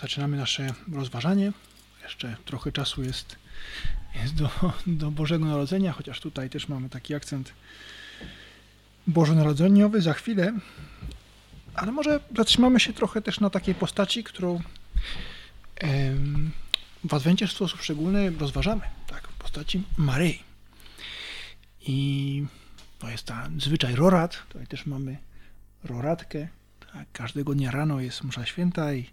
Zaczynamy nasze rozważanie. Jeszcze trochę czasu jest, jest do, do Bożego Narodzenia, chociaż tutaj też mamy taki akcent bożonarodzeniowy za chwilę. Ale może zatrzymamy się trochę też na takiej postaci, którą w Adwencie w sposób szczególny rozważamy. Tak, postaci Maryi. I to jest ta zwyczaj rorat. Tutaj też mamy roratkę. Tak, każdego dnia rano jest msza święta i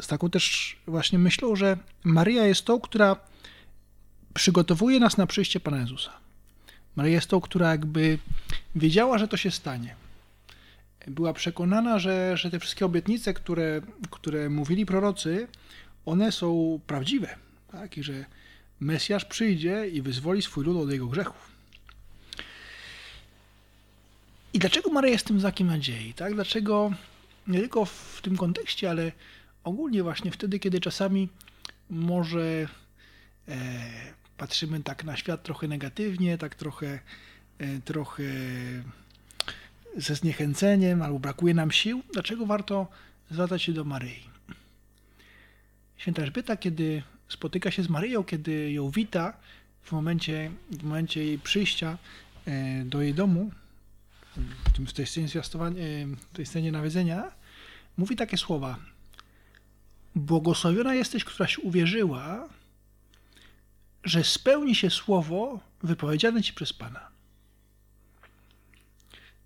z taką też właśnie myślą, że Maria jest tą, która przygotowuje nas na przyjście Pana Jezusa. Maria jest tą, która jakby wiedziała, że to się stanie. Była przekonana, że, że te wszystkie obietnice, które, które mówili prorocy, one są prawdziwe. Tak? I że Mesjasz przyjdzie i wyzwoli swój lud od jego grzechów. I dlaczego Maria jest tym znakiem nadziei? Tak? Dlaczego nie tylko w tym kontekście, ale ogólnie właśnie wtedy, kiedy czasami może e, patrzymy tak na świat trochę negatywnie, tak trochę, e, trochę ze zniechęceniem, albo brakuje nam sił, dlaczego warto zwracać się do Maryi? Święta Elżbieta, kiedy spotyka się z Maryją, kiedy ją wita w momencie, w momencie jej przyjścia e, do jej domu, w, tym, tej scenie zwiastowania, e, w tej scenie nawiedzenia, mówi takie słowa. Błogosławiona jesteś, któraś uwierzyła, że spełni się słowo wypowiedziane ci przez Pana.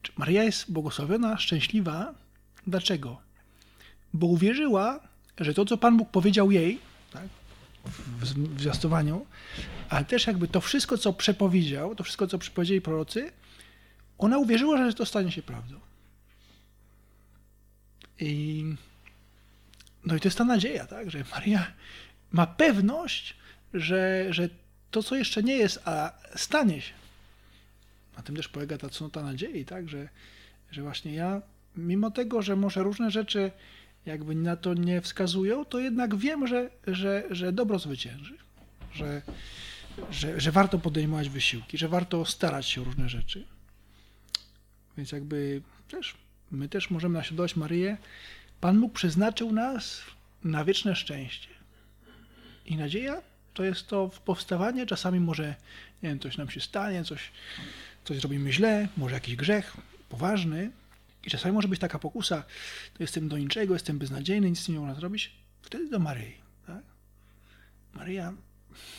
Czy Maria jest błogosławiona, szczęśliwa? Dlaczego? Bo uwierzyła, że to, co Pan Bóg powiedział jej, tak, w zwiastowaniu, ale też jakby to wszystko, co przepowiedział, to wszystko, co przepowiedzieli prorocy, ona uwierzyła, że to stanie się prawdą. I, no i to jest ta nadzieja, tak, że Maria ma pewność, że, że to, co jeszcze nie jest, a stanie się. Na tym też polega ta cnota nadziei, tak, że, że właśnie ja, mimo tego, że może różne rzeczy jakby na to nie wskazują, to jednak wiem, że, że, że dobro zwycięży, że, że, że warto podejmować wysiłki, że warto starać się o różne rzeczy. Więc jakby też my też możemy naśladować Maryję. Pan Bóg przeznaczył nas na wieczne szczęście. I nadzieja to jest to powstawanie. Czasami może, nie wiem, coś nam się stanie, coś, coś zrobimy źle, może jakiś grzech poważny. I czasami może być taka pokusa, to jestem do niczego, jestem beznadziejny, nic nie mogę zrobić. Wtedy do Maryi. Tak? Maryja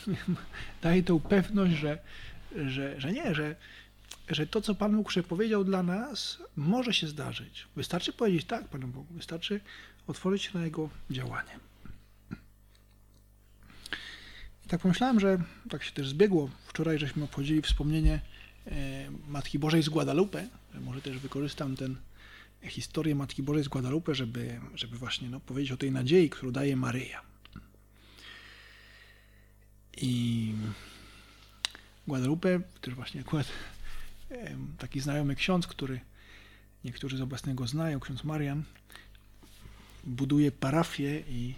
daje tą pewność, że, że, że nie, że że to, co Pan Bóg przepowiedział dla nas, może się zdarzyć. Wystarczy powiedzieć tak Panu Bogu, wystarczy otworzyć się na Jego działanie. I tak pomyślałem, że tak się też zbiegło. Wczoraj żeśmy obchodzili wspomnienie e, Matki Bożej z Guadalupe. Może też wykorzystam tę historię Matki Bożej z Guadalupe, żeby, żeby właśnie no, powiedzieć o tej nadziei, którą daje Maryja. I Guadalupe, który właśnie akurat taki znajomy ksiądz, który niektórzy z obecnego znają, ksiądz Marian, buduje parafię i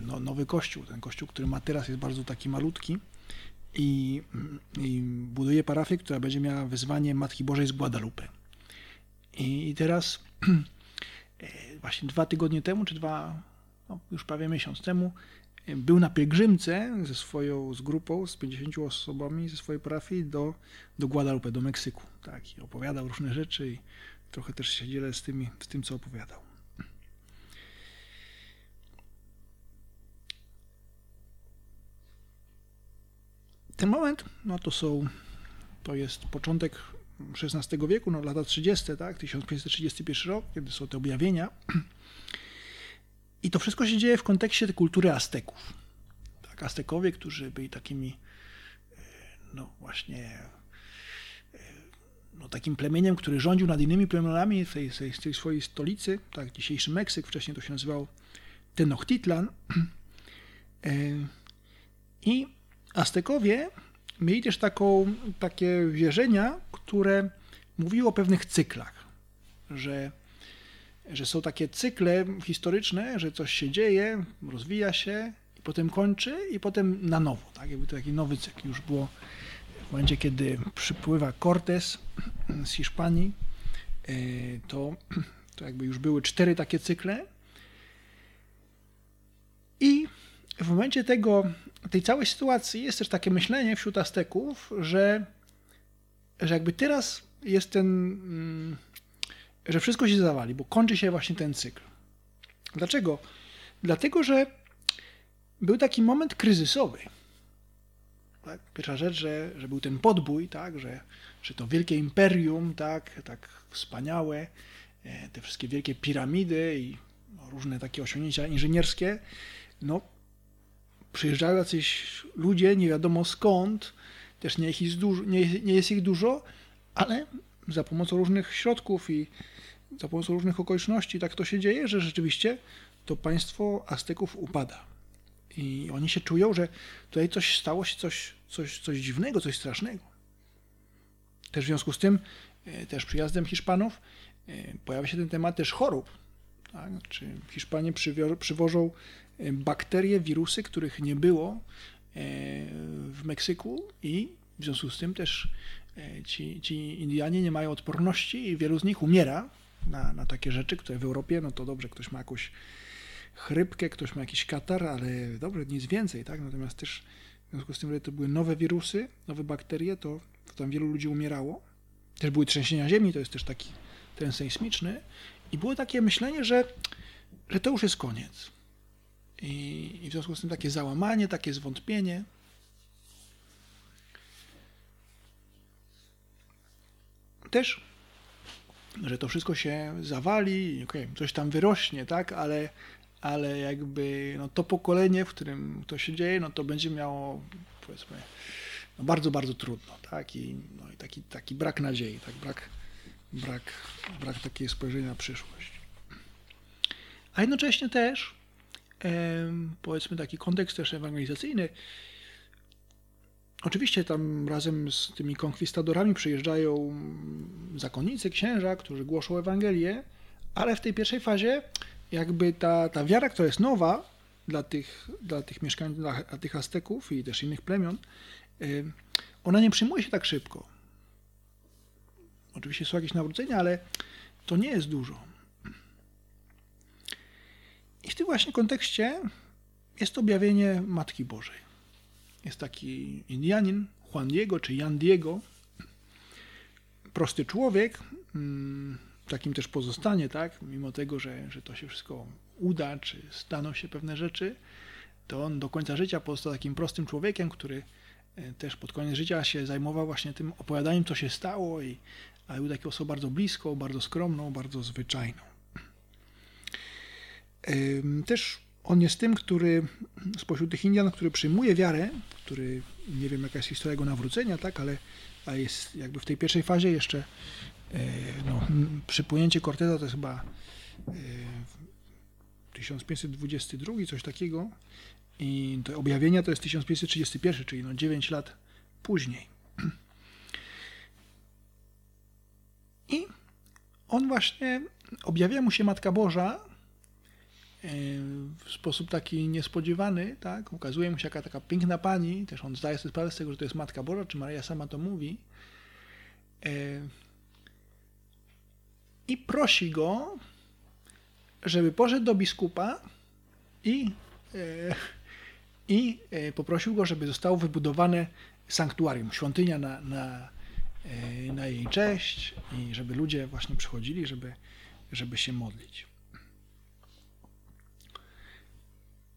no, nowy kościół. Ten kościół, który ma teraz, jest bardzo taki malutki i, i buduje parafię, która będzie miała wyzwanie Matki Bożej z Guadalupe. I, i teraz e, właśnie dwa tygodnie temu, czy dwa, no, już prawie miesiąc temu, był na pielgrzymce ze swoją, z grupą, z 50 osobami ze swojej parafii do, do Guadalupe, do Meksyku. Tak, i opowiadał różne rzeczy i trochę też się dzielę z, tymi, z tym, co opowiadał. Ten moment, no to są, to jest początek XVI wieku, no lata 30., tak, 1531 rok, kiedy są te objawienia. I to wszystko się dzieje w kontekście kultury Azteków. Tak, Aztekowie, którzy byli takimi, e, no właśnie, e, no takim plemieniem, który rządził nad innymi plemionami w tej, tej, tej swojej stolicy, tak, dzisiejszy Meksyk, wcześniej to się nazywał Tenochtitlan. I Aztekowie mieli też taką, takie wierzenia, które mówiły o pewnych cyklach, że, że są takie cykle historyczne, że coś się dzieje, rozwija się i potem kończy i potem na nowo. Tak? Jakby to taki nowy cykl już było w momencie, kiedy przypływa Cortés z Hiszpanii, e, to, to jakby już były cztery takie cykle i w momencie tego, tej całej sytuacji jest też takie myślenie wśród Azteków, że, że jakby teraz jest ten, mm, że wszystko się zawali, bo kończy się właśnie ten cykl. Dlaczego? Dlatego, że był taki moment kryzysowy. Tak? Pierwsza rzecz, że, że był ten podbój, tak? że, że to wielkie imperium, tak, tak wspaniałe, e, te wszystkie wielkie piramidy i różne takie osiągnięcia inżynierskie, no przyjeżdżają jacyś ludzie, nie wiadomo skąd, też nie jest, dużo, nie, nie jest ich dużo, ale za pomocą różnych środków i za pomocą różnych okoliczności tak to się dzieje, że rzeczywiście to państwo Azteków upada. I oni się czują, że tutaj coś stało się, coś, coś, coś dziwnego, coś strasznego. Też w związku z tym, e, też przyjazdem Hiszpanów, e, pojawia się ten temat też chorób. Tak? Czy Hiszpanie przywożą e, bakterie, wirusy, których nie było w Meksyku i w związku z tym też ci, ci Indianie nie mają odporności i wielu z nich umiera na, na takie rzeczy, które w Europie, no to dobrze, ktoś ma jakąś chrypkę, ktoś ma jakiś katar, ale dobrze, nic więcej, tak? Natomiast też w związku z tym, że to były nowe wirusy, nowe bakterie, to, to tam wielu ludzi umierało. Też były trzęsienia ziemi, to jest też taki ten sejsmiczny. I było takie myślenie, że, że to już jest koniec. I, I w związku z tym takie załamanie, takie zwątpienie. Też że to wszystko się zawali, okay, coś tam wyrośnie, tak, ale, ale jakby no, to pokolenie, w którym to się dzieje, no to będzie miało powiedzmy no, bardzo, bardzo trudno, tak? I, no, i taki, taki brak nadziei, tak? brak, brak, brak takiego spojrzenia na przyszłość. A jednocześnie też powiedzmy taki kontekst też ewangelizacyjny. Oczywiście tam razem z tymi konkwistadorami przyjeżdżają zakonnicy, księża, którzy głoszą Ewangelię, ale w tej pierwszej fazie jakby ta, ta wiara, która jest nowa dla tych, dla tych mieszkańców, dla, dla tych Azteków i też innych plemion, y, ona nie przyjmuje się tak szybko. Oczywiście są jakieś nawrócenia, ale to nie jest dużo. I w tym właśnie kontekście jest to objawienie Matki Bożej. Jest taki Indianin, Juan Diego czy Jan Diego, prosty człowiek, mm, takim też pozostanie, tak? Mimo tego, że, że to się wszystko uda, czy staną się pewne rzeczy, to on do końca życia pozostał takim prostym człowiekiem, który e, też pod koniec życia się zajmował właśnie tym opowiadaniem, co się stało, i, był taką osobą bardzo bliską, bardzo skromną, bardzo zwyczajną. Też on jest tym, który spośród tych Indian, który przyjmuje wiarę, który, nie wiem jaka jest historia jego nawrócenia, tak, ale, ale jest jakby w tej pierwszej fazie jeszcze E, no, przypłynięcie Corteza to jest chyba 1522, e, coś takiego. I te objawienia to jest 1531, czyli no 9 lat później. I on właśnie, objawia mu się Matka Boża e, w sposób taki niespodziewany, tak? Ukazuje mu się jaka taka piękna pani, też on zdaje sobie sprawę z tego, że to jest Matka Boża, czy Maria sama to mówi i prosi go, żeby poszedł do biskupa i, e, i e, poprosił go, żeby zostało wybudowane sanktuarium, świątynia na, na, e, na jej cześć i żeby ludzie właśnie przychodzili, żeby, żeby się modlić.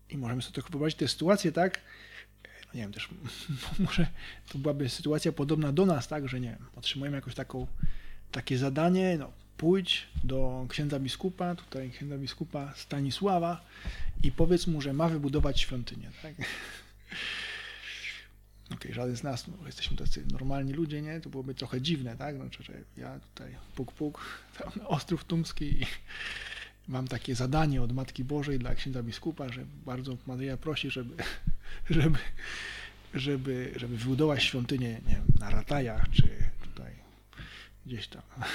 I możemy sobie trochę wyobrazić tę sytuację, tak? No nie wiem, też może to byłaby sytuacja podobna do nas, tak, że nie wiem, otrzymujemy jakąś taką, takie zadanie, no, pójdź do księdza biskupa, tutaj księdza biskupa Stanisława i powiedz mu, że ma wybudować świątynię. Tak? okay, żaden z nas, no, jesteśmy tacy normalni ludzie, nie? To byłoby trochę dziwne, tak? Znaczy, że ja tutaj puk puk, Ostrów Tumski i, mam takie zadanie od Matki Bożej dla księdza biskupa, że bardzo Maryja prosi, żeby, żeby, żeby, żeby wybudować świątynię nie wiem, na Ratajach, czy tutaj gdzieś tam.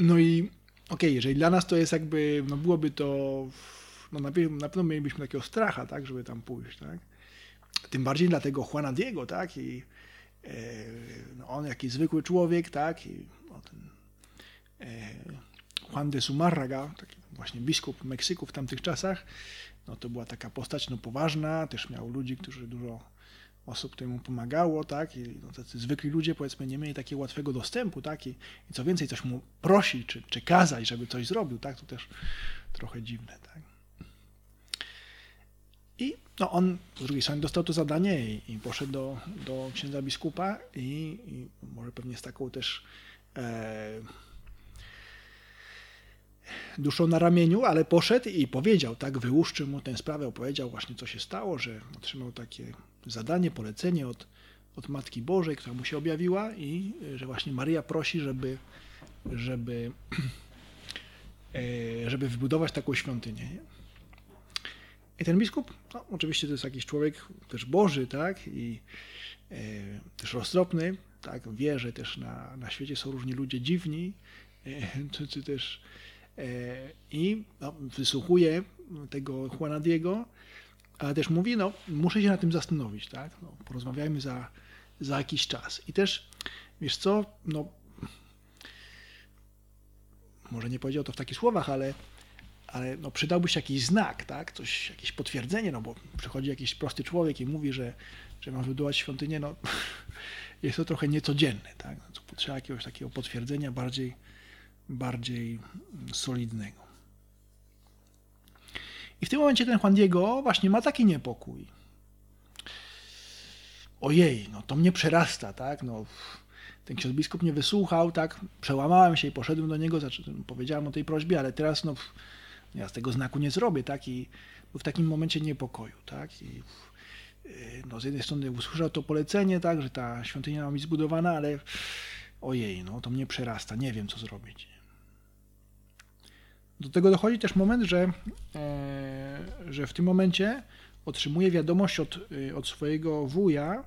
No i okej, okay, jeżeli dla nas to jest jakby, no byłoby to, no na, na pewno mielibyśmy takiego stracha, tak, żeby tam pójść, tak. Tym bardziej dla tego Juana Diego, tak, i e, no on jakiś zwykły człowiek, tak, i no ten Juan de Sumarraga, taki właśnie biskup Meksyku w tamtych czasach, no to była taka postać no poważna, też miał ludzi, którzy dużo osób, które mu pomagało, tak, i no, tacy zwykli ludzie, powiedzmy, nie mieli takiego łatwego dostępu, tak, i, i co więcej, coś mu prosić, czy, czy kazać, żeby coś zrobił, tak, to też trochę dziwne, tak. I no, on z drugiej strony dostał to zadanie i, i poszedł do, do księdza biskupa i, i może pewnie z taką też e, duszą na ramieniu, ale poszedł i powiedział, tak, wyłuszczył mu tę sprawę, opowiedział właśnie, co się stało, że otrzymał takie zadanie, polecenie od, od Matki Bożej, która mu się objawiła i że właśnie Maria prosi, żeby, żeby, e, żeby wybudować taką świątynię. I ten biskup, no, oczywiście to jest jakiś człowiek też Boży, tak, i e, też roztropny, tak, wie, że też na, na świecie są różni ludzie dziwni, e, czy, czy też e, i no, wysłuchuje tego Juana Diego, ale też mówi, no, muszę się na tym zastanowić, tak, no, porozmawiajmy za, za jakiś czas. I też, wiesz co, no, może nie powiedział to w takich słowach, ale ale no, przydałby się jakiś znak, tak? Coś, jakieś potwierdzenie, no bo przychodzi jakiś prosty człowiek i mówi, że, że ma wybudować świątynię, no jest to trochę niecodzienne, tak? No, potrzeba jakiegoś takiego potwierdzenia bardziej, bardziej solidnego. I w tym momencie ten Juan Diego właśnie ma taki niepokój. Ojej, no to mnie przerasta, tak? No, ten ksiądz biskup mnie wysłuchał, tak? Przełamałem się i poszedłem do niego, powiedziałem o tej prośbie, ale teraz no ja z tego znaku nie zrobię, tak? I był w takim momencie niepokoju, tak? I y, no, z jednej strony usłyszał to polecenie, tak, że ta świątynia ma być zbudowana, ale ojej, no to mnie przerasta, nie wiem co zrobić. Do tego dochodzi też moment, że, e, że w tym momencie otrzymuje wiadomość od, y, od swojego wuja,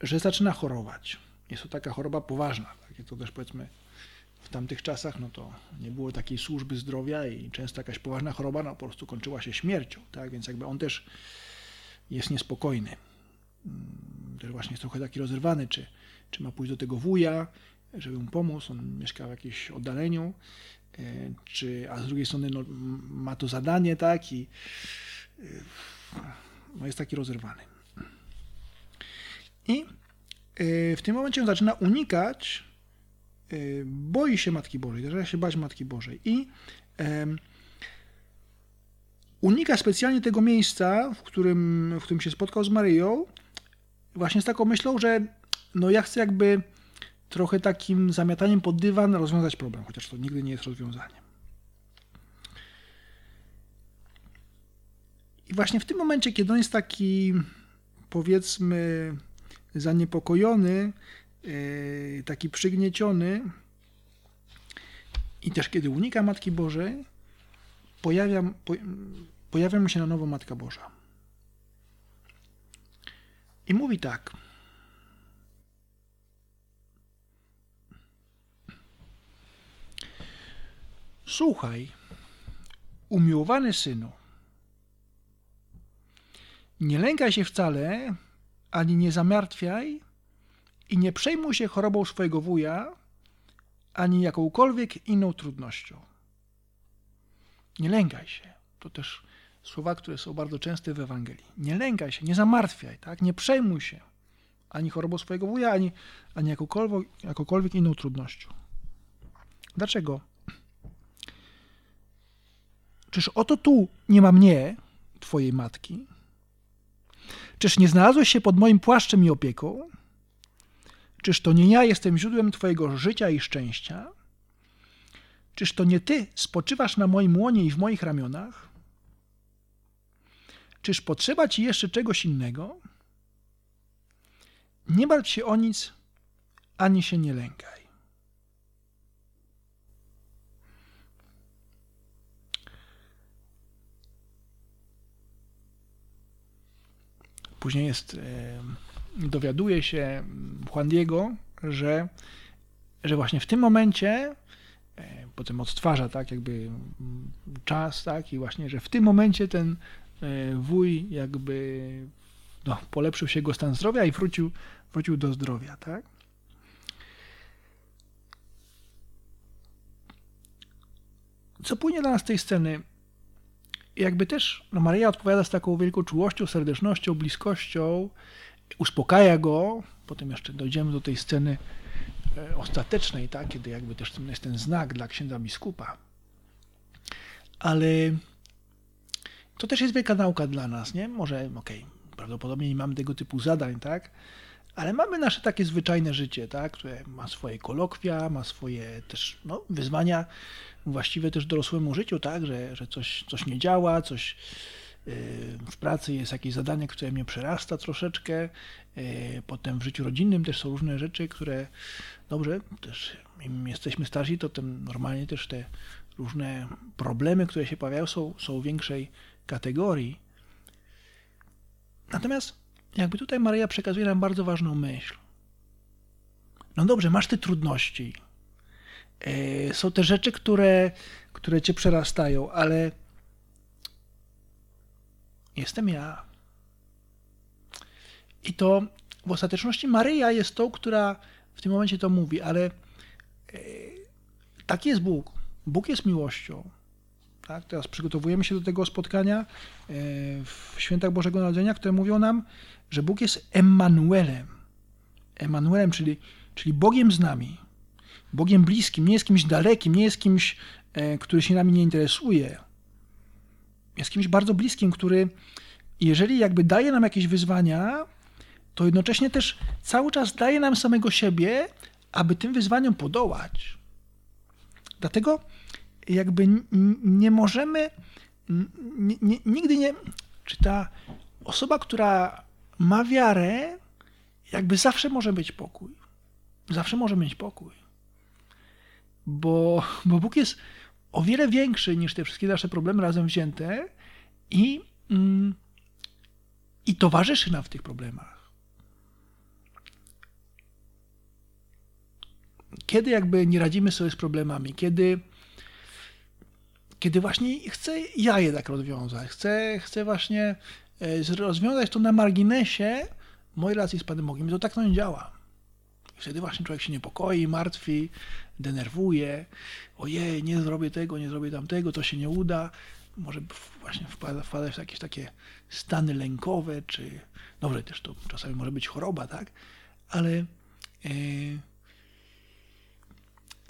że zaczyna chorować. Jest to taka choroba poważna. Tak? to też powiedzmy w tamtych czasach no to nie było takiej służby zdrowia i często jakaś poważna choroba no, po prostu kończyła się śmiercią, tak? Więc jakby on też jest niespokojny. Mm, też właśnie jest trochę taki rozerwany, czy, czy ma pójść do tego wuja, żeby mu pomóc, on mieszka w jakimś oddaleniu, e, czy, a z drugiej strony no, ma to zadanie, tak, i e, no, jest taki rozerwany. I e, w tym momencie on zaczyna unikać boi się Matki Bożej, zaczyna się bać Matki Bożej i unika specjalnie tego miejsca, w którym, w którym się spotkał z Maryją, właśnie z taką myślą, że no ja chcę jakby trochę takim zamiataniem pod dywan rozwiązać problem, chociaż to nigdy nie jest rozwiązaniem. I właśnie w tym momencie, kiedy on jest taki, powiedzmy, zaniepokojony, E, taki przygnieciony i też kiedy unika Matki Bożej, pojawia, po, pojawia mu się na nowo Matka Boża. I mówi tak. Słuchaj, umiłowany synu, nie lękaj się wcale, ani nie zamartwiaj, i nie przejmuj się chorobą swojego wuja, ani jakąkolwiek inną trudnością. Nie lękaj się. To też słowa, które są bardzo częste w Ewangelii. Nie lękaj się, nie zamartwiaj, tak? nie przejmuj się ani chorobą swojego wuja, ani, ani jakąkolwiek, jakąkolwiek inną trudnością. Dlaczego? Czyż oto tu nie ma mnie, twojej matki? Czyż nie znalazłeś się pod moim płaszczem i opieką? Czyż to nie ja jestem źródłem Twojego życia i szczęścia? Czyż to nie Ty spoczywasz na moim łonie i w moich ramionach? Czyż potrzeba Ci jeszcze czegoś innego? Nie martw się o nic, ani się nie lękaj. Później jest, dowiaduje się Juan Diego, że, że właśnie w tym momencie potem odtwarza tak jakby czas, tak i właśnie, że w tym momencie ten wuj jakby no, polepszył się jego stan zdrowia i wrócił, wrócił do zdrowia, tak? Co płynie dla nas z tej sceny? Jakby też no Maria odpowiada z taką wielką czułością, serdecznością, bliskością, uspokaja go. Potem jeszcze dojdziemy do tej sceny e, ostatecznej, tak? kiedy jakby też jest ten znak dla księdza biskupa. Ale to też jest wielka nauka dla nas, nie? Może, okej, okay, prawdopodobnie nie mamy tego typu zadań, tak? Ale mamy nasze takie zwyczajne życie, tak? które ma swoje kolokwia, ma swoje też no, wyzwania właściwe też dorosłemu życiu, tak? że, że coś, coś nie działa, coś yy, w pracy jest jakieś zadanie, które mnie przerasta troszeczkę. Yy, potem w życiu rodzinnym też są różne rzeczy, które dobrze, też im jesteśmy starsi, to tym normalnie też te różne problemy, które się pojawiają, są, są większej kategorii. Natomiast jakby tutaj Maria przekazuje nam bardzo ważną myśl. No dobrze, masz te trudności. E, są te rzeczy, które, które cię przerastają, ale jestem ja. I to w ostateczności Maryja jest tą, która w tym momencie to mówi, ale e, taki jest Bóg. Bóg jest miłością. Tak? Teraz przygotowujemy się do tego spotkania e, w świętach Bożego Narodzenia, które mówią nam, że Bóg jest Emmanuelem. Emmanuelem, czyli, czyli Bogiem z nami. Bogiem bliskim, nie jest kimś dalekim, nie jest kimś, e, który się nami nie interesuje. Jest kimś bardzo bliskim, który, jeżeli jakby daje nam jakieś wyzwania, to jednocześnie też cały czas daje nam samego siebie, aby tym wyzwaniom podołać. Dlatego jakby nie możemy, nigdy nie, czy ta osoba, która ma wiarę, jakby zawsze może być pokój. Zawsze może mieć pokój. Bo, bo Bóg jest o wiele większy niż te wszystkie nasze problemy razem wzięte i, mm, i towarzyszy nam w tych problemach. Kiedy jakby nie radzimy sobie z problemami, kiedy kiedy właśnie chcę ja je tak rozwiązać, chcę, chcę właśnie e, rozwiązać to na marginesie mojej relacji z Panem Bogiem. To tak to nie działa. Wtedy właśnie człowiek się niepokoi, martwi, denerwuje. Ojej, nie zrobię tego, nie zrobię tamtego, to się nie uda. Może właśnie wpada, wpadać w jakieś takie stany lękowe, czy dobrze, też to czasami może być choroba, tak? Ale yy,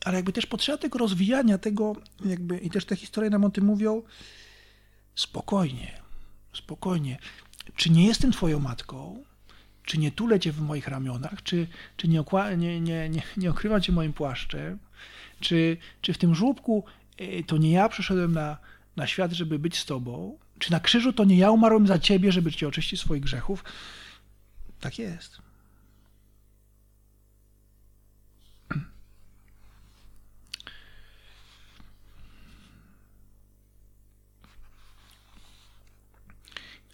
ale jakby też potrzeba tego rozwijania, tego jakby, i też te historie nam o tym mówią, spokojnie, spokojnie. Czy nie jestem twoją matką? Czy nie tulę cię w moich ramionach? Czy, czy nie, nie, nie, nie, nie cię moim płaszczem? Czy, czy w tym żłobku e, to nie ja przyszedłem na, na świat, żeby być z tobą? Czy na krzyżu to nie ja umarłem za ciebie, żeby cię oczyścić swoich grzechów? Tak jest.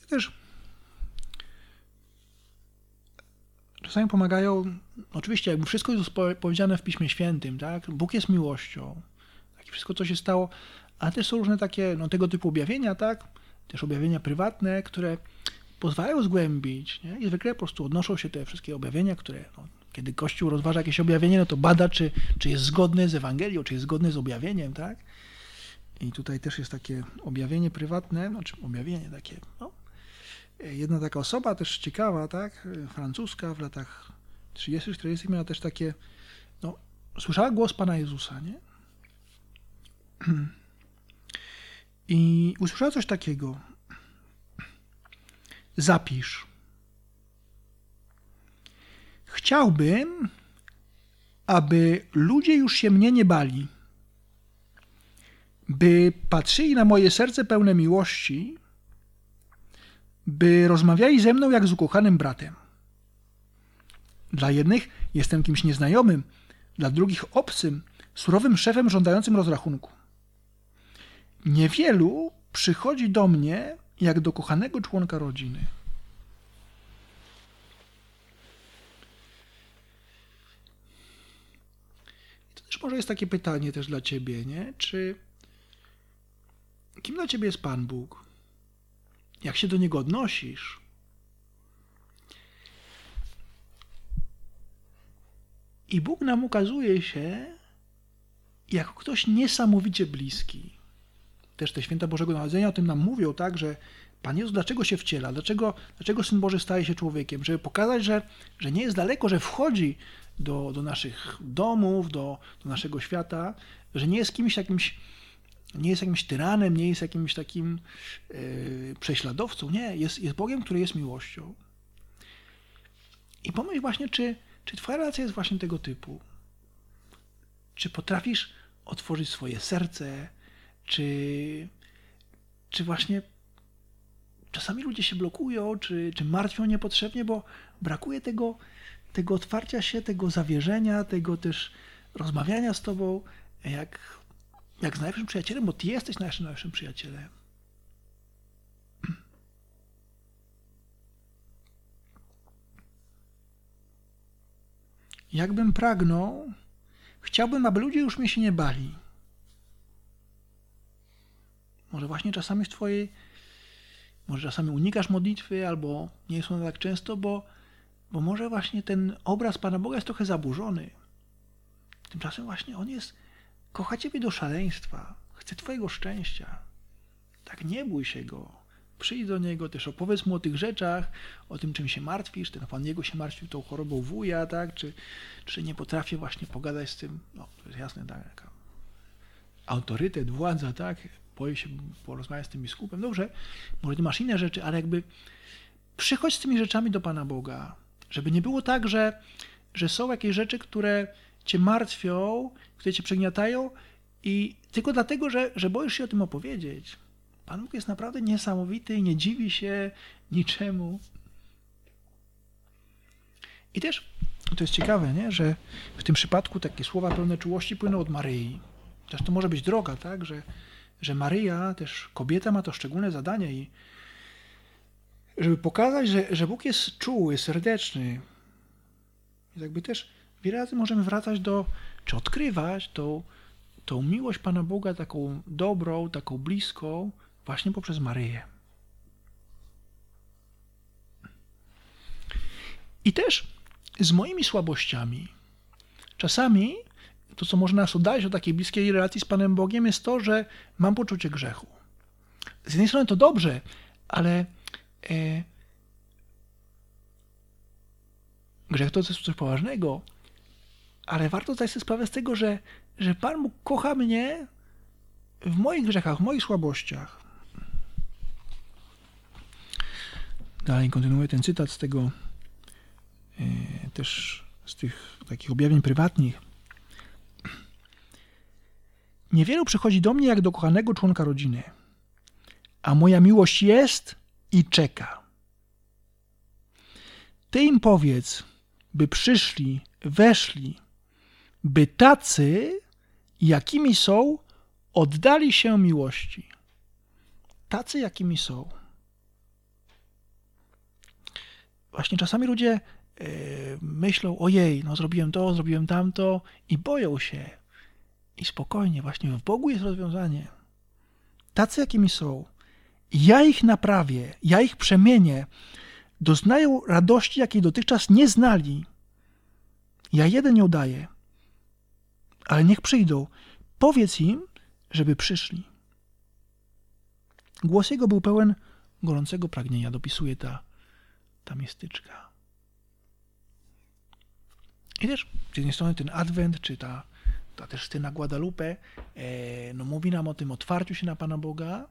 też czasami pomagają, oczywiście jakby wszystko jest powiedziane w Piśmie Świętym, tak? Bóg jest miłością, tak? wszystko co się stało, ale też są różne takie, no tego typu objawienia, tak? Też objawienia prywatne, które pozwalają zgłębić, nie? I zwykle po prostu odnoszą się te wszystkie objawienia, które, no, kiedy Kościół rozważa jakieś objawienie, no to bada, czy, czy jest zgodne z Ewangelią, czy jest zgodne z objawieniem, tak? I tutaj też jest takie objawienie prywatne, znaczy objawienie takie, no, jedna taka osoba też ciekawa, tak, francuska w latach 30-40 miała też takie, no, słyszała głos Pana Jezusa, nie? I usłyszała coś takiego. Zapisz. Chciałbym, aby ludzie już się mnie nie bali, by patrzyli na moje serce pełne miłości by rozmawiali ze mną jak z ukochanym bratem. Dla jednych jestem kimś nieznajomym, dla drugich obcym, surowym szefem żądającym rozrachunku. Niewielu przychodzi do mnie jak do kochanego członka rodziny. I to też może jest takie pytanie też dla ciebie, nie? Czy kim dla ciebie jest Pan Bóg? Jak się do niego odnosisz? I Bóg nam ukazuje się jako ktoś niesamowicie bliski. Też te święta Bożego Narodzenia o tym nam mówią, tak, że Pan Jezus dlaczego się wciela? Dlaczego, dlaczego Syn Boży staje się człowiekiem? Żeby pokazać, że, że nie jest daleko, że wchodzi do, do naszych domów, do, do naszego świata, że nie jest kimś jakimś, nie jest jakimś tyranem, nie jest jakimś takim yy, prześladowcą. Nie, jest, jest Bogiem, który jest miłością. I pomyśl właśnie, czy, czy Twoja relacja jest właśnie tego typu? Czy potrafisz otworzyć swoje serce? Czy, czy właśnie czasami ludzie się blokują, czy, czy martwią niepotrzebnie, bo brakuje tego, tego otwarcia się, tego zawierzenia, tego też rozmawiania z Tobą, jak, jak z najlepszym przyjacielem, bo Ty jesteś naszym najlepszym przyjacielem. Jakbym pragnął, chciałbym, aby ludzie już mnie się nie bali. Może właśnie czasami w Twojej, może czasami unikasz modlitwy, albo nie jest ona tak często, bo, bo może właśnie ten obraz Pana Boga jest trochę zaburzony. Tymczasem właśnie On jest, kocha Ciebie do szaleństwa, chce Twojego szczęścia. Tak nie bój się Go. Przyjdź do niego, też opowiedz mu o tych rzeczach, o tym, czym się martwisz. Ten pan jego się martwił tą chorobą wuja, tak? Czy, czy nie potrafię właśnie pogadać z tym? No, to jest jasne, tak? Autorytet, władza, tak? Boję się porozmawiać z tym biskupem. Dobrze, może ty masz inne rzeczy, ale jakby przychodź z tymi rzeczami do Pana Boga. Żeby nie było tak, że, że są jakieś rzeczy, które cię martwią, które cię przegniatają i tylko dlatego, że, że boisz się o tym opowiedzieć. Pan Bóg jest naprawdę niesamowity i nie dziwi się niczemu. I też to jest ciekawe, nie? że w tym przypadku takie słowa pełne czułości płyną od Maryi. Też to może być droga, tak? że, że Maryja, też kobieta ma to szczególne zadanie i żeby pokazać, że, że Bóg jest czuły, serdeczny. I jakby też wiele razy możemy wracać do, czy odkrywać tą, tą miłość Pana Boga, taką dobrą, taką bliską, właśnie poprzez Maryję. I też z moimi słabościami. Czasami to, co może nas oddalić od takiej bliskiej relacji z Panem Bogiem, jest to, że mam poczucie grzechu. Z jednej strony to dobrze, ale e, grzech to jest coś poważnego, ale warto zdać sobie sprawę z tego, że, że Pan Bóg kocha mnie w moich grzechach, w moich słabościach. Dalej kontynuuję ten cytat z tego e, też z tych takich objawień prywatnych. Niewielu przychodzi do mnie jak do kochanego członka rodziny, a moja miłość jest i czeka. Ty im powiedz, by przyszli, weszli, by tacy, jakimi są, oddali się miłości. Tacy, jakimi są. właśnie czasami ludzie e, myślą, ojej, no zrobiłem to, zrobiłem tamto i boją się. I spokojnie, właśnie w Bogu jest rozwiązanie. Tacy, jakimi są. Ja ich naprawię, ja ich przemienię. Doznają radości, jakiej dotychczas nie znali. Ja jeden nie udaję. Ale niech przyjdą. Powiedz im, żeby przyszli. Głos jego był pełen gorącego pragnienia, dopisuje ta ta mistyczka. I też z jednej strony ten adwent, czy ta, ta też scena Guadalupe, e, no mówi nam o tym otwarciu się na Pana Boga,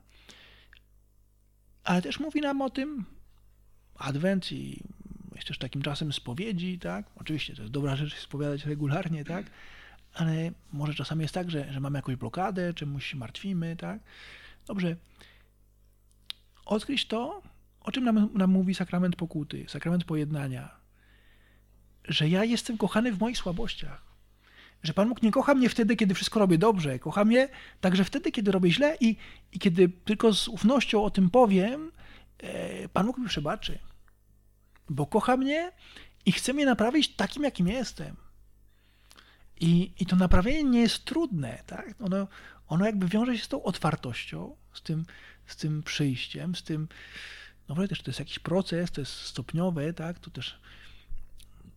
ale też mówi nam o tym adwent i też takim czasem spowiedzi, tak? Oczywiście to jest dobra rzecz spowiadać regularnie, tak? Ale może czasami jest tak, że, że mamy jakąś blokadę, czemuś się martwimy, tak? Dobrze. Odkryć to, o czym nam, nam mówi sakrament pokuty, sakrament pojednania? Że ja jestem kochany w moich słabościach. Że Pan Bóg nie kocha mnie wtedy, kiedy wszystko robię dobrze. Kocha mnie także wtedy, kiedy robię źle i, i kiedy tylko z ufnością o tym powiem, e, Pan Bóg mi przebaczy. Bo kocha mnie i chce mnie naprawić takim, jakim jestem. I, I to naprawienie nie jest trudne, tak? Ono, ono jakby wiąże się z tą otwartością, z tym, z tym przyjściem, z tym, no też to jest jakiś proces, to jest stopniowe, tak? To też,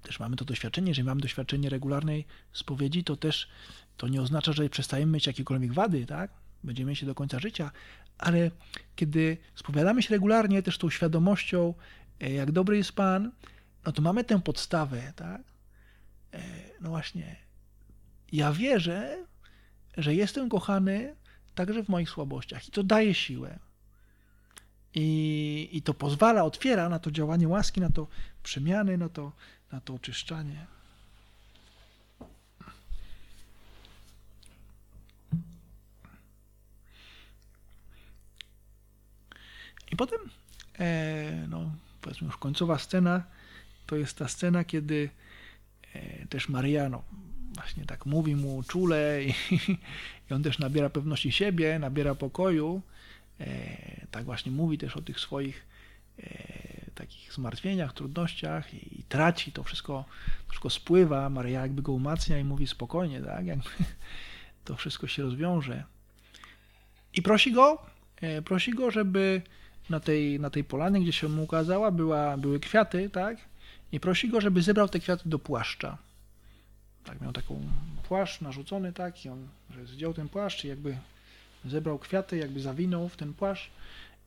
też mamy to doświadczenie, jeżeli mamy doświadczenie regularnej spowiedzi, to też to nie oznacza, że przestajemy mieć jakiekolwiek wady, tak? Będziemy się do końca życia, ale kiedy spowiadamy się regularnie, też tą świadomością, e, jak dobry jest Pan, no to mamy tę podstawę, tak? E, no właśnie, ja wierzę, że jestem kochany także w moich słabościach i to daje siłę. I, I to pozwala, otwiera na to działanie łaski, na to przemiany, na to, na to oczyszczanie. I potem, e, no, powiedzmy już końcowa scena, to jest ta scena, kiedy e, też Maria, no, właśnie tak mówi mu czule i, i on też nabiera pewności siebie, nabiera pokoju, e, tak właśnie mówi też o tych swoich e, takich zmartwieniach, trudnościach i, i, traci to wszystko, wszystko spływa, Maria jakby go umacnia i mówi spokojnie, tak, jakby to wszystko się rozwiąże. I prosi go, e, prosi go, żeby na tej, na tej polanie, gdzie się mu ukazała, była, były kwiaty, tak, i prosi go, żeby zebrał te kwiaty do płaszcza. Tak, miał taką płaszcz narzucony, tak, i on że zdjął ten płaszcz i jakby zebrał kwiaty, jakby zawinął w ten płaszcz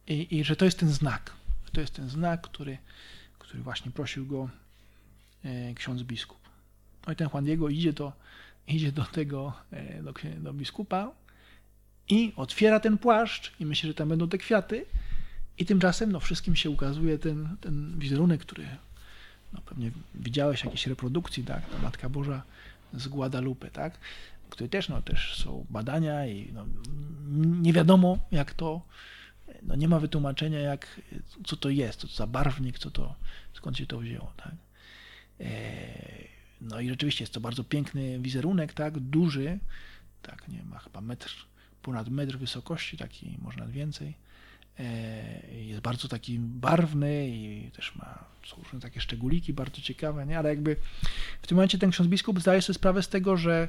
i, i że to jest ten znak. To jest ten znak, który, który właśnie prosił go e, ksiądz biskup. No i ten Juan Diego idzie do, idzie do tego, e, do, do biskupa i otwiera ten płaszcz i myśli, że tam będą te kwiaty i tymczasem no, wszystkim się ukazuje ten, ten wizerunek, który no, pewnie widziałeś jakieś reprodukcji, tak? Ta Matka Boża z Guadalupe, tak? Które też, no, też są badania i no, nie wiadomo jak to, no, nie ma wytłumaczenia jak, co to jest, co to za barwnik, co to, skąd się to wzięło, tak? E, no i rzeczywiście jest to bardzo piękny wizerunek, tak? Duży, tak, nie ma chyba metr, ponad metr wysokości, taki, może nawet więcej jest bardzo taki barwny i też ma są różne takie szczególiki bardzo ciekawe, nie? ale jakby w tym momencie ten ksiądz biskup zdaje sobie sprawę z tego, że,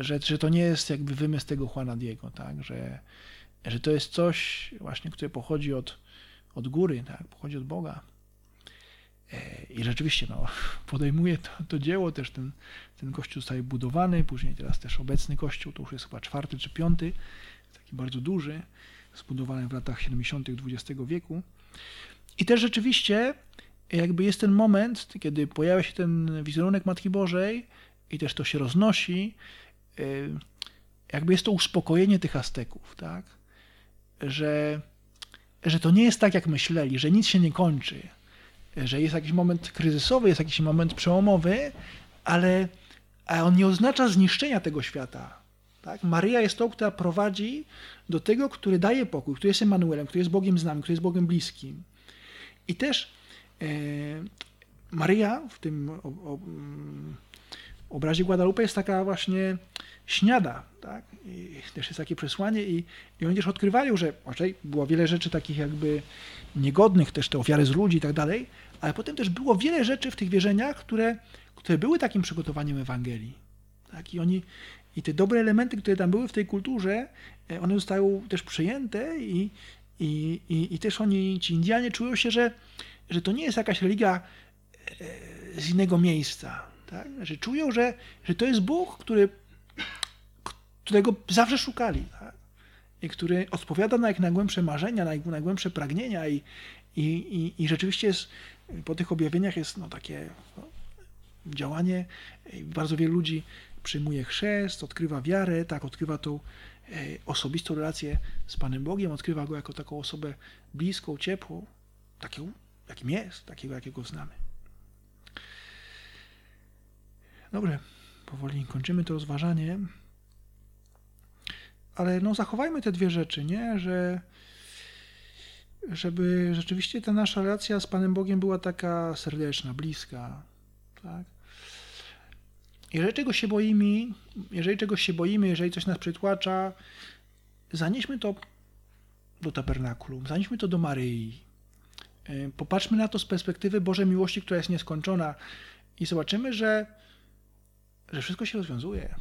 że, że to nie jest jakby wymysł tego Juana Diego, tak? że, że to jest coś właśnie, które pochodzi od, od góry, tak? pochodzi od Boga. E, I rzeczywiście no, podejmuje to, to dzieło, też ten, ten kościół zostaje budowany, później teraz też obecny kościół, to już jest chyba czwarty czy piąty, taki bardzo duży zbudowane w latach 70. XX wieku. I też rzeczywiście jakby jest ten moment, kiedy pojawia się ten wizerunek Matki Bożej i też to się roznosi, y, jakby jest to uspokojenie tych Azteków, tak? Że, że to nie jest tak, jak myśleli, że nic się nie kończy, że jest jakiś moment kryzysowy, jest jakiś moment przełomowy, ale a on nie oznacza zniszczenia tego świata. Tak? Maryja jest tą, która prowadzi do tego, który daje pokój, który jest Emanuelem, który jest Bogiem z nami, który jest Bogiem bliskim. I też e, Maryja w tym o, o, obrazie Guadalupe jest taka właśnie śniada, tak? I też jest takie przesłanie i, i oni też odkrywają, że raczej było wiele rzeczy takich jakby niegodnych, też te ofiary z ludzi i tak dalej, ale potem też było wiele rzeczy w tych wierzeniach, które, które były takim przygotowaniem Ewangelii. Tak? I oni i te dobre elementy, które tam były w tej kulturze, e, one zostały też przyjęte i, i, i, i też oni, ci Indianie, czują się, że, że to nie jest jakaś religia e, z innego miejsca. Tak? Że czują, że, że to jest Bóg, który, którego zawsze szukali. Tak? I który odpowiada na ich najgłębsze marzenia, na ich najgłębsze pragnienia i, i, i, i rzeczywiście jest, po tych objawieniach jest no, takie no, działanie. Bardzo wielu ludzi przyjmuje chrzest, odkrywa wiarę, tak, odkrywa tą e, osobistą relację z Panem Bogiem, odkrywa Go jako taką osobę bliską, ciepłą, taką, jakim jest, takiego, jakiego znamy. Dobrze, powoli kończymy to rozważanie, ale no zachowajmy te dwie rzeczy, nie, że żeby rzeczywiście ta nasza relacja z Panem Bogiem była taka serdeczna, bliska, tak? Jeżeli czegoś się boimy, jeżeli czegoś się boimy, jeżeli coś nas przytłacza, zanieśmy to do tabernakulum, zanieśmy to do Maryi. E, popatrzmy na to z perspektywy Bożej miłości, która jest nieskończona i zobaczymy, że, że wszystko się rozwiązuje.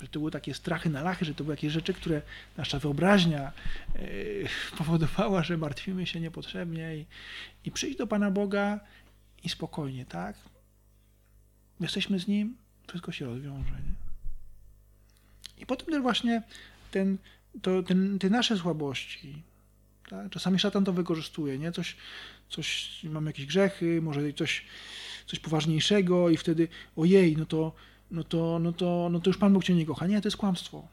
Że to były takie strachy na lachy, że to były jakieś rzeczy, które nasza wyobraźnia yy, powodowała, że martwimy się niepotrzebnie i, i przyjść do Pana Boga i spokojnie, tak? Jesteśmy z Nim, wszystko się rozwiąże. Nie? I potem też właśnie ten, to, ten, te nasze słabości, tak? czasami szatan to wykorzystuje, nie? Coś, coś, mamy jakieś grzechy, może coś, coś poważniejszego i wtedy ojej, no to, no to, no to, no to już Pan Bóg Cię nie kocha. Nie, to jest kłamstwo.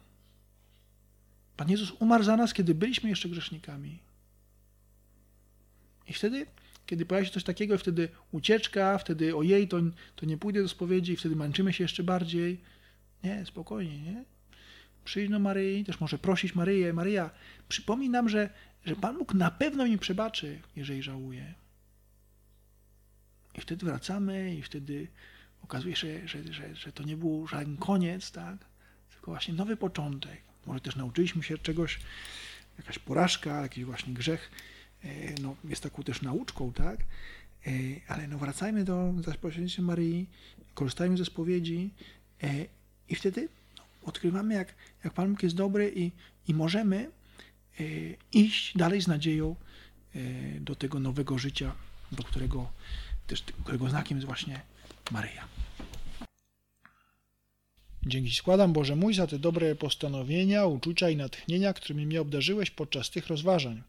Pan Jezus umarł za nas, kiedy byliśmy jeszcze grzesznikami. I wtedy, kiedy pojawia się coś takiego, wtedy ucieczka, wtedy ojej, to, to nie pójdę do spowiedzi, i wtedy męczymy się jeszcze bardziej. Nie, spokojnie, nie? Przyjdź do Maryi, też może prosić Maryję. Maryja, przypomnij nam, że, że Pan Bóg na pewno mi przebaczy, jeżeli żałuje. I wtedy wracamy i wtedy okazuje się, że, że, że to nie był żaden koniec, tak? tylko właśnie nowy początek. Może też nauczyliśmy się czegoś, jakaś porażka, jakiś właśnie grzech no, jest taką też nauczką, tak? E, ale no wracajmy do zapośrednictwa Maryi, korzystajmy ze spowiedzi e, i wtedy no, odkrywamy, jak, jak Pan Bóg jest dobry i, i możemy iść dalej z nadzieją do tego nowego życia, do którego też którego znakiem jest właśnie Maryja. Dzięki składam Boże mój za te dobre postanowienia, uczucia i natchnienia, którymi mnie obdarzyłeś podczas tych rozważań.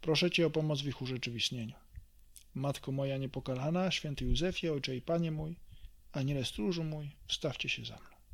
Proszę Cię o pomoc w ich urzeczywistnieniu. Matko moja niepokalana, święty Józefie, Ojcze i Panie mój, Aniele stróżu mój, wstawcie się za mną.